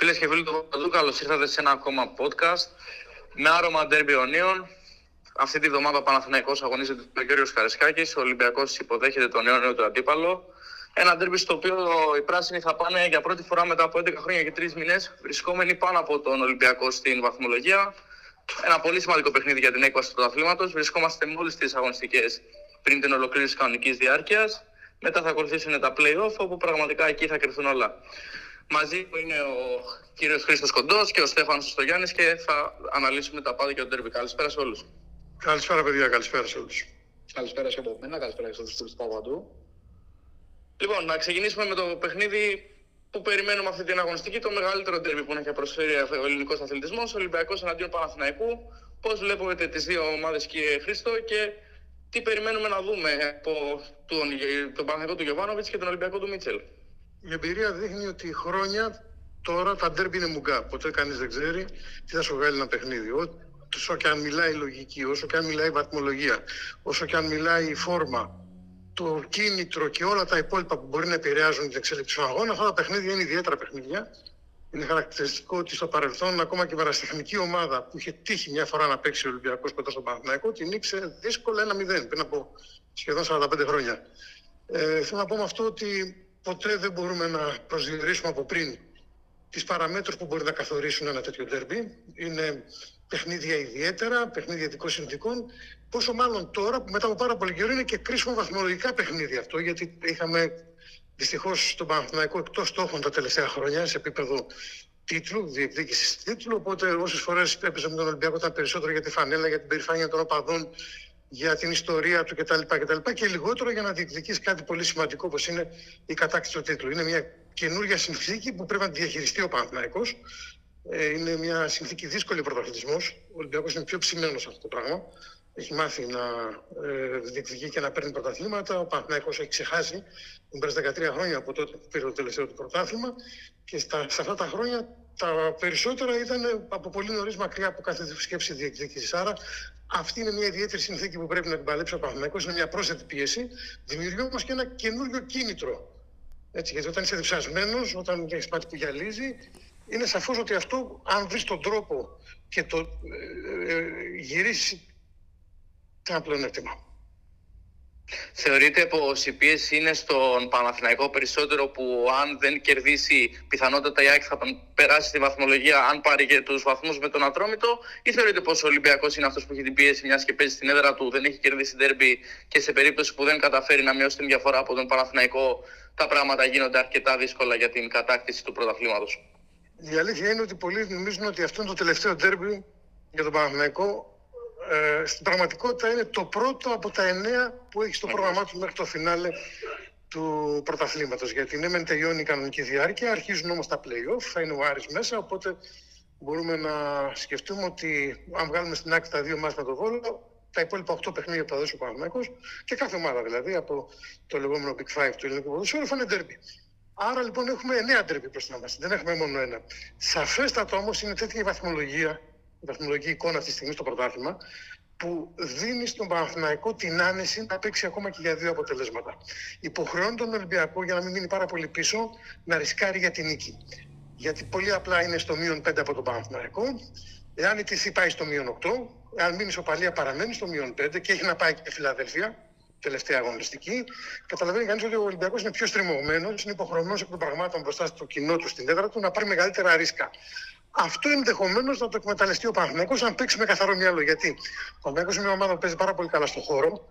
Φίλες και φίλοι του Παντού, καλώς ήρθατε σε ένα ακόμα podcast με άρωμα ντέρμπι ονίων. Αυτή τη βδομάδα ο Παναθηναϊκός αγωνίζεται τον Γιώργο Καρεσκάκη. Ο Ολυμπιακός υποδέχεται τον νέο του αντίπαλο. Ένα ντέρμπι στο οποίο οι πράσινοι θα πάνε για πρώτη φορά μετά από 11 χρόνια και 3 μήνες, βρισκόμενοι πάνω από τον Ολυμπιακό στην βαθμολογία. Ένα πολύ σημαντικό παιχνίδι για την έκβαση του αθλήματο. Βρισκόμαστε μόλις στι αγωνιστικές πριν την ολοκλήρωση κανονικής διάρκειας. Μετά θα ακολουθήσουν τα playoff, όπου πραγματικά εκεί θα κρυφθούν όλα. Μαζί μου είναι ο κύριος Χρήστος Κοντός και ο Στέφανος Στογιάννη και θα αναλύσουμε τα πάντα και τον τέρμπι. Καλησπέρα σε όλους. Καλησπέρα, παιδιά. Καλησπέρα σε όλους. Καλησπέρα και από μένα. Καλησπέρα και στου φίλου τους Παπαντού. Λοιπόν, να ξεκινήσουμε με το παιχνίδι που περιμένουμε αυτή την αγωνιστική, το μεγαλύτερο τέρμπι που έχει προσφέρει ο ελληνικός αθλητισμός, ο Ολυμπιακός εναντίον Παναθηναϊκού. Πώς βλέπετε τις δύο ομάδες, κύριε Χρήστο, και τι περιμένουμε να δούμε από τον, τον Παναθηναϊκό του Γιωβάνοβιτς και τον Ολυμπιακό του Μίτσελ; Η εμπειρία δείχνει ότι χρόνια τώρα τα ντέρμπι είναι μουγκά. Ποτέ κανείς δεν ξέρει τι θα σου βγάλει ένα παιχνίδι. Όσο και αν μιλάει η λογική, όσο και αν μιλάει η βαθμολογία, όσο και αν μιλάει η φόρμα, το κίνητρο και όλα τα υπόλοιπα που μπορεί να επηρεάζουν την εξέλιξη του αγώνα, αυτά τα παιχνίδια είναι ιδιαίτερα παιχνίδια. Είναι χαρακτηριστικό ότι στο παρελθόν, ακόμα και η βαραστεχνική ομάδα που είχε τύχει μια φορά να παίξει ο Ολυμπιακός κοντά στον Παναθηναϊκό, την νίξε δύσκολα 1-0 πριν από σχεδόν 45 χρόνια. Ε, θέλω να πω με αυτό ότι ποτέ δεν μπορούμε να προσδιορίσουμε από πριν τις παραμέτρους που μπορεί να καθορίσουν ένα τέτοιο ντέρμπι. Είναι παιχνίδια ιδιαίτερα, παιχνίδια ειδικών συνθηκών. Πόσο μάλλον τώρα που μετά από πάρα πολύ καιρό είναι και κρίσιμο βαθμολογικά παιχνίδια αυτό, γιατί είχαμε δυστυχώς τον Παναθηναϊκό εκτός στόχων τα τελευταία χρόνια σε επίπεδο τίτλου, διεκδίκησης τίτλου. Οπότε όσες φορές έπαιζε με τον Ολυμπιακό ήταν περισσότερο για τη φανέλα, για την περηφάνεια των οπαδών, για την ιστορία του κτλ. κτλ. και λιγότερο για να διεκδικήσει κάτι πολύ σημαντικό όπως είναι η κατάκτηση του τίτλου. Είναι μια καινούργια συνθήκη που πρέπει να τη διαχειριστεί ο Παναθηναϊκός. Ε, είναι μια συνθήκη δύσκολη πρωταθλητισμός. Ο Ολυμπιακός είναι πιο ψημένος σε αυτό το πράγμα. Έχει μάθει να ε, διεκδικεί και να παίρνει πρωταθλήματα. Ο Παναθηναϊκός έχει ξεχάσει την 13 χρόνια από τότε που πήρε το τελευταίο του πρωτάθλημα. Και στα, σε αυτά τα χρόνια τα περισσότερα ήταν από πολύ νωρίς μακριά από κάθε σκέψη διεκδίκησης. Άρα αυτή είναι μια ιδιαίτερη συνθήκη που πρέπει να την παλέψει ο Παναθυναϊκό. Είναι μια πρόσθετη πίεση. Δημιουργεί όμω και ένα καινούριο κίνητρο. Έτσι, γιατί όταν είσαι διψασμένος, όταν έχει μάτι που γυαλίζει, είναι σαφώς ότι αυτό, αν βρεις τον τρόπο και το ε, ε, γυρίσεις, ένα πλεονέκτημα. Θεωρείτε πως η πίεση είναι στον Παναθηναϊκό περισσότερο που αν δεν κερδίσει πιθανότατα η ΑΕΚ θα τον περάσει στη βαθμολογία αν πάρει και τους βαθμούς με τον Ατρόμητο ή θεωρείτε πως ο Ολυμπιακός είναι αυτός που έχει την πίεση μιας και παίζει στην έδρα του, δεν έχει κερδίσει ντέρμπι και σε περίπτωση που δεν καταφέρει να μειώσει την διαφορά από τον Παναθηναϊκό τα πράγματα γίνονται αρκετά δύσκολα για την κατάκτηση του πρωταθλήματος; Η αλήθεια είναι ότι πολλοί νομίζουν ότι αυτό είναι το τελευταίο ντέρμπι για τον Παναθηναϊκό ε, στην πραγματικότητα είναι το πρώτο από τα εννέα που έχει στο πρόγραμμά του μέχρι το φινάλε του πρωταθλήματος. Γιατί ναι, μεν τελειώνει η κανονική διάρκεια, αρχίζουν όμως τα playoff, θα είναι ο Άρης μέσα. Οπότε μπορούμε να σκεφτούμε ότι αν βγάλουμε στην άκρη τα δύο μα με το βόλο, τα υπόλοιπα 8 παιχνίδια που θα δώσει ο Παναγιώτο και κάθε ομάδα δηλαδή από το λεγόμενο Big Five του ελληνικού ποδοσφαίρου θα είναι derby. Άρα λοιπόν έχουμε 9 derby μπροστά μας. Δεν έχουμε μόνο ένα. Σαφέστατα όμως είναι τέτοια η βαθμολογία η βαθμολογική εικόνα αυτή τη στιγμή στο πρωτάθλημα, που δίνει στον Παναθηναϊκό την άνεση να παίξει ακόμα και για δύο αποτελέσματα. Υποχρεώνει τον Ολυμπιακό για να μην μείνει πάρα πολύ πίσω να ρισκάρει για την νίκη. Γιατί πολύ απλά είναι στο μείον 5 από τον Παναθηναϊκό. Εάν η τυθή πάει στο μείον 8, εάν μείνει σοπαλία παραμένει στο μείον 5 και έχει να πάει και η Φιλαδέλφια, τελευταία αγωνιστική. Καταλαβαίνει κανείς ότι ο Ολυμπιακός είναι πιο στριμωγμένος, είναι υποχρεωμένος από των πραγμάτων μπροστά στο κοινό του στην έδρα του να πάρει μεγαλύτερα ρίσκα. Αυτό ενδεχομένως να το εκμεταλλευτεί ο Παναγενικός αν παίξει με καθαρό μυαλό. Γιατί ο Παναγενικός είναι μια ομάδα που παίζει πάρα πολύ καλά στον χώρο.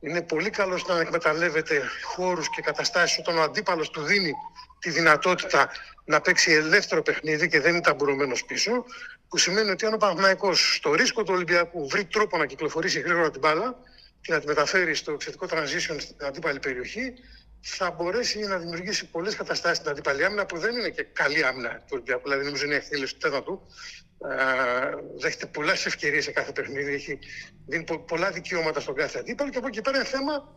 Είναι πολύ καλός να εκμεταλλεύεται χώρους και καταστάσεις όταν ο αντίπαλος του δίνει τη δυνατότητα να παίξει ελεύθερο παιχνίδι και δεν είναι ταμπουρωμένος πίσω. Που σημαίνει ότι αν ο Παναγενικός στο ρίσκο του Ολυμπιακού βρει τρόπο να κυκλοφορήσει γρήγορα την μπάλα και να τη μεταφέρει στο εξαιρετικό transition στην αντίπαλη περιοχή, θα μπορέσει να δημιουργήσει πολλές καταστάσεις στην αντίπαλη άμυνα που δεν είναι και καλή άμυνα του Ολυμπιακού. Δηλαδή, νομίζω είναι η εκτέλεση του τέταρτου. δέχεται πολλές ευκαιρίες σε κάθε παιχνίδι. Έχει δίνει πολλά δικαιώματα στον κάθε αντίπαλο και από εκεί πέρα είναι θέμα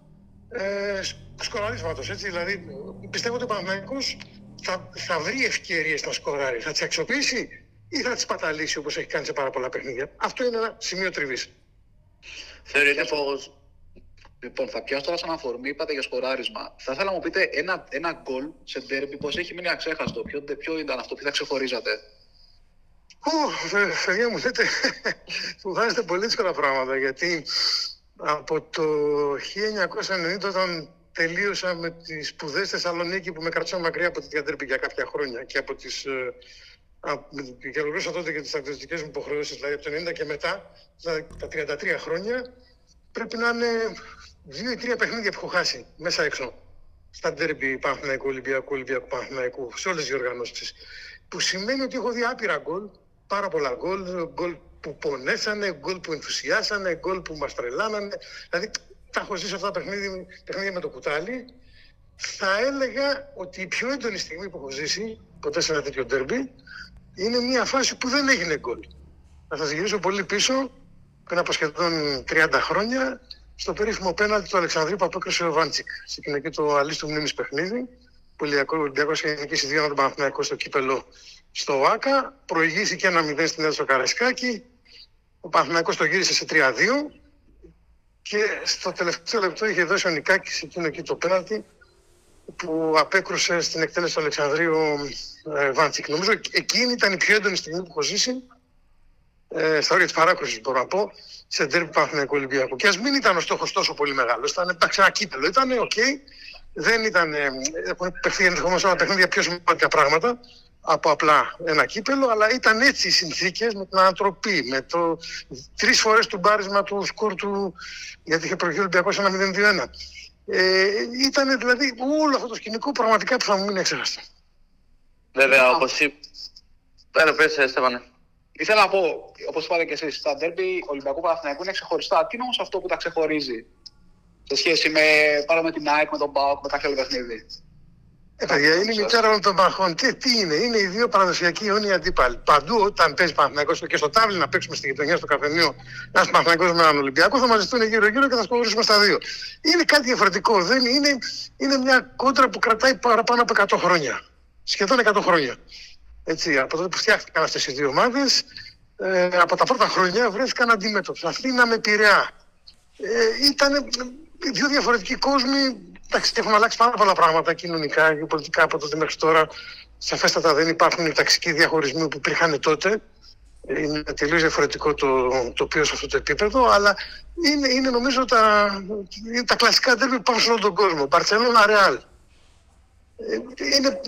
ε, σκοραρίσματος. Δηλαδή, πιστεύω ότι ο Παναγενικό θα, θα βρει ευκαιρίες να σκοράρει. Θα τις αξιοποιήσει ή θα τις παταλήσει όπως έχει κάνει σε πάρα πολλά παιχνίδια. Αυτό είναι ένα σημείο τριβής. Θεωρείτε πως Λοιπόν, θα πιάσω τώρα σαν αφορμή, είπατε για σκοράρισμα. Θα ήθελα να μου πείτε ένα, ένα γκολ σε ντέρμπι, πώς έχει μείνει αξέχαστο. Ποιο, ποιο ήταν αυτό που θα ξεχωρίζατε; Ω, παιδιά μου, λέτε, μου βάζετε πολύ δύσκολα πράγματα, γιατί από το 1990 όταν τελείωσα με τις σπουδές στη Θεσσαλονίκη που με κρατούσαν μακριά από τη διατρύπη για κάποια χρόνια και από τις ε, και ολοκλήρωσα τότε και τις στρατιωτικέ μου υποχρεώσεις, δηλαδή από το 90 και μετά, δηλαδή τα 33 χρόνια, πρέπει να είναι δύο ή τρία παιχνίδια που έχω χάσει μέσα έξω. Στα ντέρμπι Παναθηναϊκού, Ολυμπιακού, Ολυμπιακού Παναθηναϊκού, σε όλες τις διοργανώσεις. Που σημαίνει ότι έχω δει άπειρα γκολ, πάρα πολλά γκολ, γκολ που πονέσανε, γκολ που ενθουσιάσανε, γκολ που μας τρελάνανε. Δηλαδή τα έχω ζήσει αυτά τα παιχνίδια, παιχνίδια με το κουτάλι. Θα έλεγα ότι η πιο έντονη στιγμή που έχω ζήσει ποτέ σε ένα τέτοιο ντέρμπι είναι μια φάση που δεν έγινε γκολ. Θα σας γυρίσω πολύ πίσω, πριν από σχεδόν 30 χρόνια, στο περίφημο πέναλτι του Αλεξανδρίου που απέκρισε ο Βάντσικ. Στην εκεί το αλίστου μνήμης παιχνίδι, που ο Ολυμπιακός είχε νικήσει δύο τον Παναθηναϊκό στο κύπελο στο ΆΚΑ, προηγήθηκε ένα 0 στην Έλσο Καραϊσκάκη, ο Παναθηναϊκός το γύρισε σε 3-2 και στο τελευταίο λεπτό είχε δώσει ο Νικάκης εκείνο εκεί το πέναλτι που απέκρουσε στην εκτέλεση του Αλεξανδρή ο ε, Βάντσικ. Νομίζω εκείνη ήταν η πιο έντονη στιγμή που έχω ζήσει ε, στα όρια της παράκρουσης, μπορώ να πω, σε ντέρμπι Παναθηναϊκού Ολυμπιακού. Και ας μην ήταν ο στόχος τόσο πολύ μεγάλος, ήταν εντάξει, ένα κύπελλο. Ήταν OK, okay, δεν ήταν. Ε, έχουν παιχθεί ενδεχομένως άλλα παιχνίδια πιο σημαντικά πράγματα από απλά ένα κύπελλο, αλλά ήταν έτσι οι συνθήκες με την ανατροπή, με το τρεις φορές τουμπάρισμα του σκορ του, γιατί είχε προηγηθεί ο Ολυμπιακός ένα 0-2-1. Ε, ήταν δηλαδή όλο αυτό το σκηνικό πραγματικά που θα μου μείνει εξέχαστο. Βέβαια, όπως είπε. Πέρα, πες, ε, Στέφανε. Ήθελα να πω, όπως είπατε και εσείς, τα ντέρμπι Ολυμπιακού Παναθηναϊκού είναι ξεχωριστά. Τι είναι όμω αυτό που τα ξεχωρίζει σε σχέση με, πάνω με την ΑΕΚ, με τον ΠΑΟΚ, με κάποιο άλλο παιχνίδι; Ε, παιδιά, είναι η μητέρα όλων των παχών. Τι, τι είναι, είναι οι δύο παραδοσιακοί αιώνιοι αντίπαλοι. Παντού, όταν παίζει Παναθυνακό και στο τάβλι να παίξουμε στη γειτονιά στο καφενείο, ένα Παναθυνακό με έναν Ολυμπιακό, θα μαζευτούν γύρω-γύρω και θα σκοτώσουμε στα δύο. Είναι κάτι διαφορετικό. Δεν είναι, είναι μια κόντρα που κρατάει παραπάνω από 100 χρόνια. Σχεδόν 100 χρόνια. Έτσι, από τότε που φτιάχτηκαν αυτές οι δύο ομάδες, ε, από τα πρώτα χρόνια βρέθηκαν αντιμέτωποι. Αθήνα με Πειραιά. Ε, ήταν δύο διαφορετικοί κόσμοι Εντάξει, έχουν αλλάξει πάρα πολλά πράγματα κοινωνικά και πολιτικά από τότε μέχρι τώρα. Σαφέστατα δεν υπάρχουν οι ταξικοί διαχωρισμοί που υπήρχαν τότε. Είναι τελείως διαφορετικό το τοπίο σε αυτό το επίπεδο, αλλά είναι, είναι νομίζω τα, είναι τα κλασικά τέρμι που πάνε σε όλο τον κόσμο. Μπαρσελόνα Ρεάλ. Είναι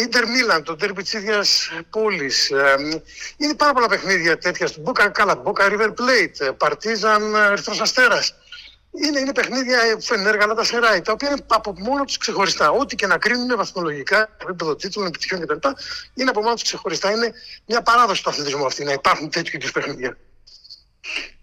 Ιντερ Μίλαν, το τέρμι της ίδιας πόλης. Ε, είναι πάρα πολλά παιχνίδια τέτοια. Μπόκα Κάλα, Μπόκα River Plate, Παρτίζαν Ερυθρός Αστέρας είναι, είναι παιχνίδια φενέργα, τα σεράι, τα οποία είναι από μόνο τους ξεχωριστά. Ό,τι και να κρίνουν βαθμολογικά, επίπεδο τίτλων, επιτυχιών κτλ. είναι από μόνο τους ξεχωριστά. Είναι μια παράδοση του αθλητισμού αυτή να υπάρχουν τέτοιου είδους παιχνίδια.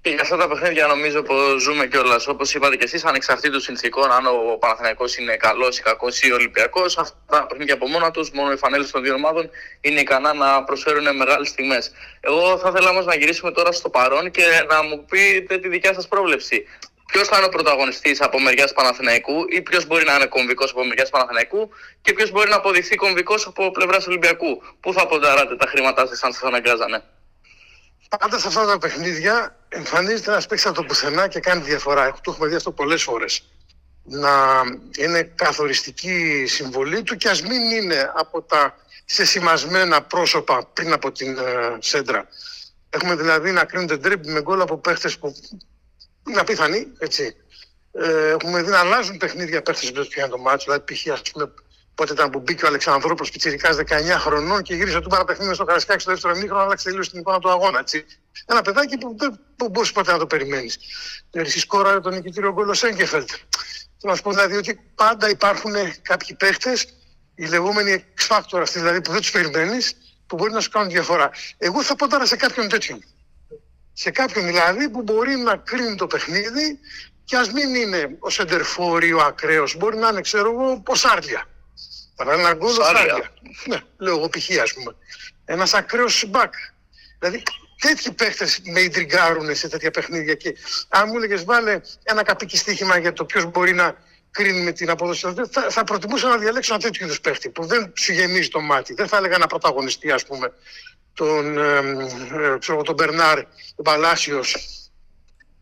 Και για αυτά τα παιχνίδια νομίζω πως ζούμε κιόλας. Όπως είπατε και εσείς, ανεξαρτήτως συνθήκων, αν ο Παναθηναϊκός είναι καλός ή κακός ή Ολυμπιακός, αυτά τα παιχνίδια από μόνα τους, μόνο οι φανέλες των δύο ομάδων είναι ικανά να προσφέρουν μεγάλες τιμέ. Εγώ θα ήθελα όμως να γυρίσουμε τώρα στο παρόν και να μου πείτε τη δικιά σας πρόβλεψη ποιος θα είναι ο πρωταγωνιστής από μεριάς Παναθηναϊκού ή ποιος μπορεί να είναι κομβικός από μεριάς Παναθηναϊκού και ποιος μπορεί να αποδειχθεί κομβικός από πλευράς Ολυμπιακού. Πού θα πονταράτε τα χρήματά σας αν σας αναγκάζανε; Πάντα σε αυτά τα παιχνίδια εμφανίζεται ένας παίξα το πουθενά και κάνει διαφορά. Το έχουμε δει αυτό πολλές φορές. Να είναι καθοριστική συμβολή του και ας μην είναι από τα σεσημασμένα πρόσωπα πριν από την uh, σέντρα. Έχουμε δηλαδή να κρίνονται τρίπ με γκολ από παίχτες που είναι απίθανη, έτσι. Ε, έχουμε δει να αλλάζουν παιχνίδια παίχτες που πιάνουν το μάτσο. Δηλαδή, π.χ. α πούμε, πότε ήταν που μπήκε ο Αλεξανδρόπουλο Πιτσυρικά 19 χρονών και γύρισε του πάρα παιχνίδι στο Καρασκάκι στο δεύτερο μήχρονο, άλλαξε τελείως την εικόνα του αγώνα. Έτσι. Ένα παιδάκι που δεν μπορείς ποτέ να το περιμένεις. Εσύ σκόρα τον νικητήριο γκολ Σέγκεφελτ. Θέλω να σου πω δηλαδή ότι πάντα υπάρχουν κάποιοι παίχτες, οι λεγόμενοι X factor αυτοί δηλαδή που δεν τους περιμένεις, που μπορεί να σου κάνουν διαφορά. Εγώ θα πω τώρα σε κάποιον τέτοιον σε κάποιον δηλαδή που μπορεί να κρίνει το παιχνίδι και ας μην είναι ο Σεντερφόρη, ο ακραίος, μπορεί να είναι ξέρω εγώ ο Σάρλια. ένα γκολ Σάρλια. Ναι, λέω εγώ π.χ. ας πούμε. Ένας ακραίος μπακ. Δηλαδή τέτοιοι παίχτες με ιντριγκάρουν σε τέτοια παιχνίδια και αν μου έλεγες βάλε ένα καπίκι στοίχημα για το ποιος μπορεί να κρίνει με την απόδοση θα, θα προτιμούσα να διαλέξω ένα τέτοιο είδους παίχτη που δεν σου γεμίζει το μάτι. Δεν θα έλεγα ένα πρωταγωνιστή, ας πούμε, τον, ε, ξέρω, τον Μπερνάρ, τον Παλάσιο,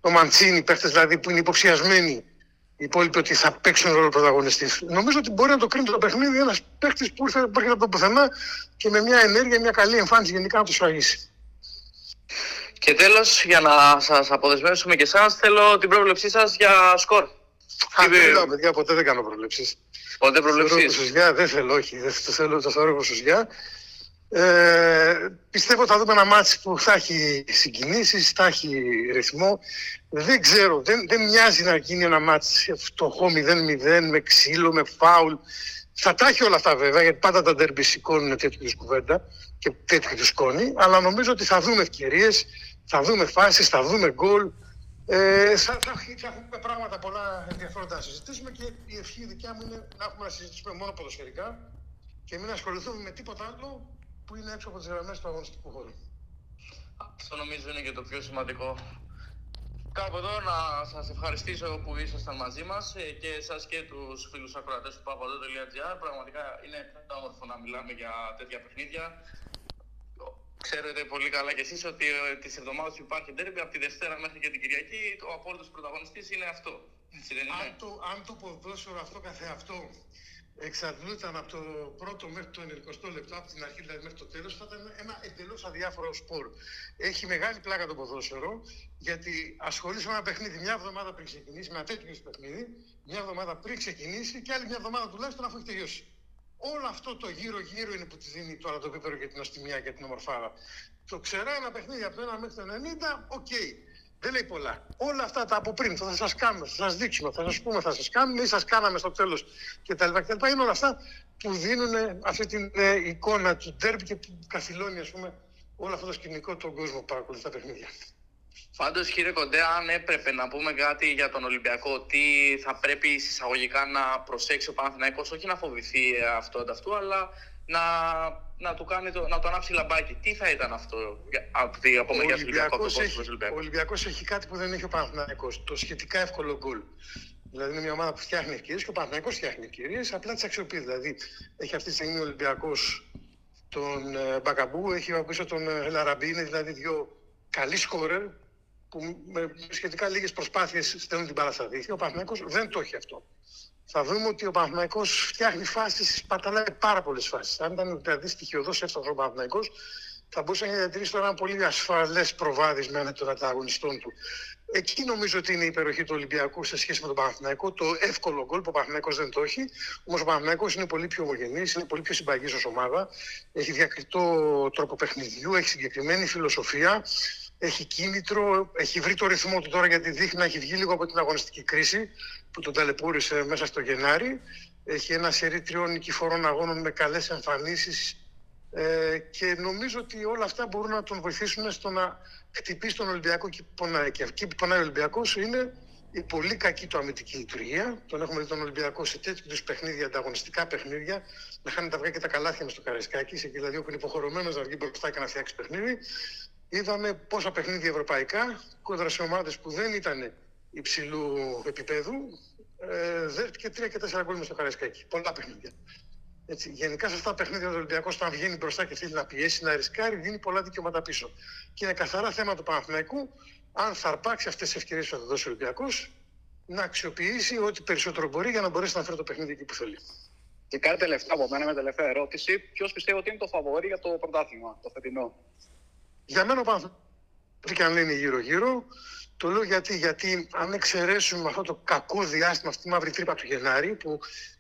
τον Μαντσίνη, παίχτε δηλαδή που είναι υποψιασμένοι οι υπόλοιποι ότι θα παίξουν ρόλο πρωταγωνιστής. Νομίζω ότι μπορεί να το κρίνει το παιχνίδι ένας παίκτης που ήρθε από το πουθενά και με μια ενέργεια, μια καλή εμφάνιση γενικά να το σφαγίσει. Και τέλος, για να σας αποδεσμεύσουμε και εσάς, θέλω την πρόβλεψή σας για σκορ. Α, δεν λέω, παιδιά, ποτέ δεν κάνω προβλέψει. Ποτέ προβλέψει. Δεν θέλω, όχι. Δεν το θέλω, το θεωρώ προσωσιά. Ε, πιστεύω ότι θα δούμε ένα μάτσο που θα έχει συγκινήσεις, θα έχει ρυθμό. Δεν ξέρω, δεν, δεν μοιάζει να γίνει ένα μάτσο φτωχό 0-0 με ξύλο, με φάουλ. Θα τα έχει όλα αυτά βέβαια, γιατί πάντα τα ντερμπι σηκώνουν τέτοιου είδους κουβέντα και τέτοιου είδους σκόνη. Αλλά νομίζω ότι θα δούμε ευκαιρίες, θα δούμε φάσεις, θα δούμε γκολ. Ε, θα, θα, θα έχουμε πράγματα πολλά ενδιαφέροντα να συζητήσουμε και η ευχή δικιά μου είναι να έχουμε να συζητήσουμε μόνο ποδοσφαιρικά και μην ασχοληθούμε με τίποτα άλλο που είναι έξω από τις γραμμές του αγωνιστικού χώρου. Αυτό νομίζω είναι και το πιο σημαντικό. Κάπου εδώ να σας ευχαριστήσω που ήσασταν μαζί μας ε, και εσά και τους φίλους ακροατές του papadot.gr. Πραγματικά είναι όμορφο να μιλάμε για τέτοια παιχνίδια. Ξέρετε πολύ καλά κι εσείς ότι ε, τις εβδομάδες που υπάρχει τέρμι από τη Δευτέρα μέχρι και την Κυριακή, ο απόλυτος πρωταγωνιστής είναι αυτό. Αν το, αν το ποδόσφαιρο αυτό καθεαυτό εξαντλούταν από το πρώτο μέχρι το 20 λεπτό, από την αρχή δηλαδή μέχρι το τέλος, θα ήταν ένα εντελώς αδιάφορο σπορ. Έχει μεγάλη πλάκα το ποδόσφαιρο, γιατί ασχολείσαι με ένα παιχνίδι μια εβδομάδα πριν ξεκινήσει, με ένα τέτοιο παιχνίδι, μια εβδομάδα πριν ξεκινήσει και άλλη μια εβδομάδα τουλάχιστον αφού έχει τελειώσει. Όλο αυτό το γύρω-γύρω είναι που τη δίνει τώρα το επίπεδο για τη νοστιμιά και την ομορφάδα. Το ξερά ένα παιχνίδι από το 1 μέχρι το 90, OK. Okay. Δεν λέει πολλά. Όλα αυτά τα από πριν θα σας κάνουμε, θα σας δείξουμε, θα σας πούμε, θα σας κάνουμε ή σας κάναμε στο τέλος κτλ. κτλ. Είναι όλα αυτά που δίνουν αυτή την ε, εικόνα του ντέρμπι και που καθυλώνει ας πούμε, όλο αυτό το σκηνικό τον κόσμο που παρακολουθεί τα παιχνίδια. Πάντως, κύριε Κοντέ, αν έπρεπε να πούμε κάτι για τον Ολυμπιακό, τι θα πρέπει εισαγωγικά να προσέξει ο Παναθηναϊκός, όχι να φοβηθεί αυτό ανταυτού, αλλά να, να, του κάνει το, να το ανάψει λαμπάκι. Τι θα ήταν αυτό από την για Ολυμπιακός. Ο Ολυμπιακός έχει κάτι που δεν έχει ο Παναθηναϊκός, το σχετικά εύκολο γκολ. Δηλαδή είναι μια ομάδα που φτιάχνει ευκαιρίες και ο Παναθηναϊκός φτιάχνει ευκαιρίες, απλά τις αξιοποιεί. Δηλαδή έχει αυτή τη στιγμή ο Ολυμπιακός τον ε, Μπακαμπού, έχει πίσω τον ε, Λαραμπή, είναι δηλαδή δύο καλοί σκόρερ που με σχετικά λίγες προσπάθειες στέλνουν την μπάλα στα δίχτυα. Ο Παναθηναϊκός δεν το έχει αυτό θα δούμε ότι ο Παναθηναϊκός φτιάχνει φάσεις, σπαταλάει πάρα πολλές φάσεις. Αν ήταν δηλαδή στοιχειοδό έφτασε ο Παναθηναϊκός, θα μπορούσε να διατηρήσει τώρα ένα πολύ ασφαλές προβάδισμα των ανταγωνιστών του. Εκεί νομίζω ότι είναι η υπεροχή του Ολυμπιακού σε σχέση με τον Παναθηναϊκό. Το εύκολο γκολ που ο Παναθηναϊκός δεν το έχει. Όμως ο Παναθηναϊκός είναι πολύ πιο ομογενής, είναι πολύ πιο συμπαγής ως ομάδα. Έχει διακριτό τρόπο παιχνιδιού, έχει συγκεκριμένη φιλοσοφία έχει κίνητρο, έχει βρει το ρυθμό του τώρα γιατί δείχνει να έχει βγει λίγο από την αγωνιστική κρίση που τον ταλαιπώρησε μέσα στο Γενάρη. Έχει ένα σερί τριών νικηφορών αγώνων με καλές εμφανίσεις ε, και νομίζω ότι όλα αυτά μπορούν να τον βοηθήσουν στο να χτυπήσει τον Ολυμπιακό εκεί που πονάει. Και εκεί που πονάει ο Ολυμπιακός είναι η πολύ κακή του αμυντική λειτουργία. Τον έχουμε δει τον Ολυμπιακό σε τέτοιου είδους παιχνίδια, ανταγωνιστικά παιχνίδια, να χάνει τα αυγά και τα καλάθια με στο Καρεσκάκι, δηλαδή όπου είναι υποχρεωμένος να βγει μπροστά και να φτιάξει παιχνίδι. Είδαμε πόσα παιχνίδια ευρωπαϊκά κόντρα σε ομάδες που δεν ήταν υψηλού επίπεδου. Ε, δέχτηκε τρία και τέσσερα γκολ στο Καραϊσκάκι. Πολλά παιχνίδια. Έτσι, γενικά σε αυτά τα παιχνίδια ο Ολυμπιακός, όταν βγαίνει μπροστά και θέλει να πιέσει, να ρισκάρει, δίνει πολλά δικαιώματα πίσω. Και είναι καθαρά θέμα του Παναθηναϊκού, αν θα αρπάξει αυτές τις ευκαιρίες που θα δώσει ο Ολυμπιακός, να αξιοποιήσει ό,τι περισσότερο μπορεί για να μπορέσει να φέρει το παιχνίδι εκεί που θέλει. Και κάτι τελευταίο από μένα, με τελευταία ερώτηση. Ποιος πιστεύει ότι είναι το φαβορή για το πρωτάθλημα, το φετινό; Για μένα ο Παναθηναϊκός, και αν λένε γύρω-γύρω, το λέω γιατί, γιατί αν εξαιρέσουμε αυτό το κακό διάστημα, αυτή τη μαύρη τρύπα του Γενάρη, που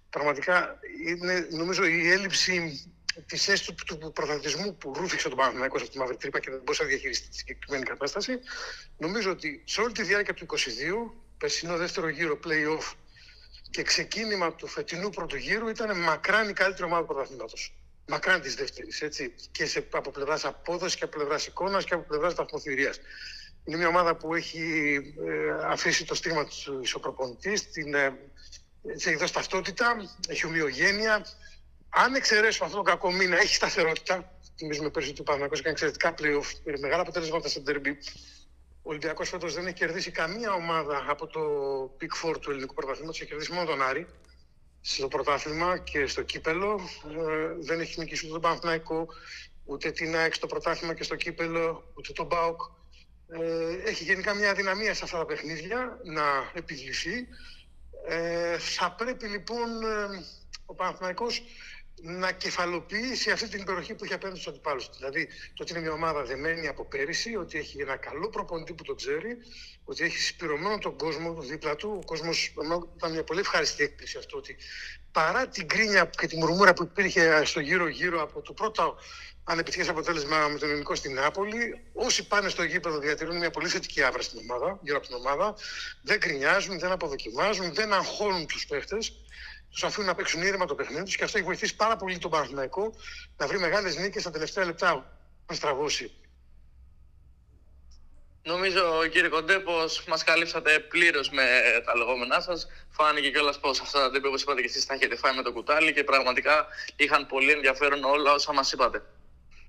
πραγματικά είναι νομίζω η έλλειψη της αίσθησης του, του πρωταθλητισμού που ρούφηξε τον Παναθηναϊκό σε αυτή τη μαύρη τρύπα και δεν μπορούσε να διαχειριστεί τη συγκεκριμένη κατάσταση. Νομίζω ότι σε όλη τη διάρκεια του 2022, περσινό δεύτερο γύρο play-off και ξεκίνημα του φετινού πρώτου γύρου ήταν μακράν η καλύτερη ομάδα του πρωταθλήματο μακράν της δεύτερης. Και σε, από πλευράς απόδοσης και από πλευράς εικόνας και από πλευράς βαθμοθυρίας. Είναι μια ομάδα που έχει ε, αφήσει το στίγμα του ισοπροπονητής, την, ε, έχει δώσει ταυτότητα, έχει ομοιογένεια. Αν εξαιρέσουμε αυτό το κακό μήνα, έχει σταθερότητα. Θυμίζουμε πέρσι ότι ο Παναγιώ έκανε εξαιρετικά playoff, πήρε μεγάλα αποτελέσματα στο Derby. Ο Ολυμπιακός φέτος δεν έχει κερδίσει καμία ομάδα από το Big Four του ελληνικού πρωταθλήματος, έχει κερδίσει μόνο τον Άρη στο πρωτάθλημα και στο κύπελο. Ε, δεν έχει νικήσει ούτε τον Παναθηναϊκό, ούτε την ΑΕΚ στο πρωτάθλημα και στο κύπελο, ούτε τον ΠΑΟΚ. Ε, έχει γενικά μια αδυναμία σε αυτά τα παιχνίδια να επιβληθεί. Ε, θα πρέπει λοιπόν ε, ο Παναθηναϊκός να κεφαλοποιήσει αυτή την υπεροχή που έχει απέναντι στους αντιπάλους. Δηλαδή, το ότι είναι μια ομάδα δεμένη από πέρυσι, ότι έχει ένα καλό προπονητή που το ξέρει, ότι έχει συμπληρωμένο τον κόσμο δίπλα του. Ο κόσμος ήταν μια πολύ ευχάριστη έκπληξη αυτό ότι παρά την κρίνια και τη μουρμούρα που υπήρχε στο γύρω-γύρω από το πρώτο ανεπιτυχές αποτέλεσμα με τον ελληνικό στην Νάπολη, όσοι πάνε στο γήπεδο διατηρούν μια πολύ θετική άβρα στην ομάδα, γύρω από την ομάδα, δεν κρινιάζουν, δεν αποδοκιμάζουν, δεν αγχώνουν τους παίχτες τους αφήνουν να παίξουν ήρεμα το παιχνίδι τους και αυτό έχει βοηθήσει πάρα πολύ τον Παναθηναϊκό να βρει μεγάλες νίκες στα τελευταία λεπτά να στραβώσει. Νομίζω, κύριε Κοντέ, πως μας καλύψατε πλήρως με τα λεγόμενά σας. Φάνηκε κιόλας πως αυτά τα τύπη, όπως είπατε και εσείς, τα έχετε φάει με το κουτάλι και πραγματικά είχαν πολύ ενδιαφέρον όλα όσα μας είπατε.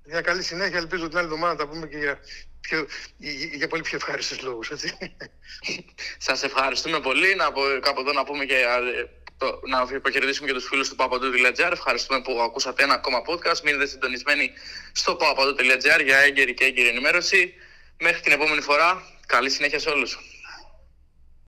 Μια καλή συνέχεια. Ελπίζω την άλλη εβδομάδα να τα πούμε και για, πιο, για πολύ πιο ευχάριστους λόγους. Σας ευχαριστούμε πολύ. Να, κάπου εδώ να πούμε και το, να υποχαιρετήσουμε και τους φίλους του papadou.gr. Ευχαριστούμε που ακούσατε ένα ακόμα podcast. Μείνετε συντονισμένοι στο papadou.gr για έγκαιρη και έγκαιρη ενημέρωση. Μέχρι την επόμενη φορά, καλή συνέχεια σε όλους.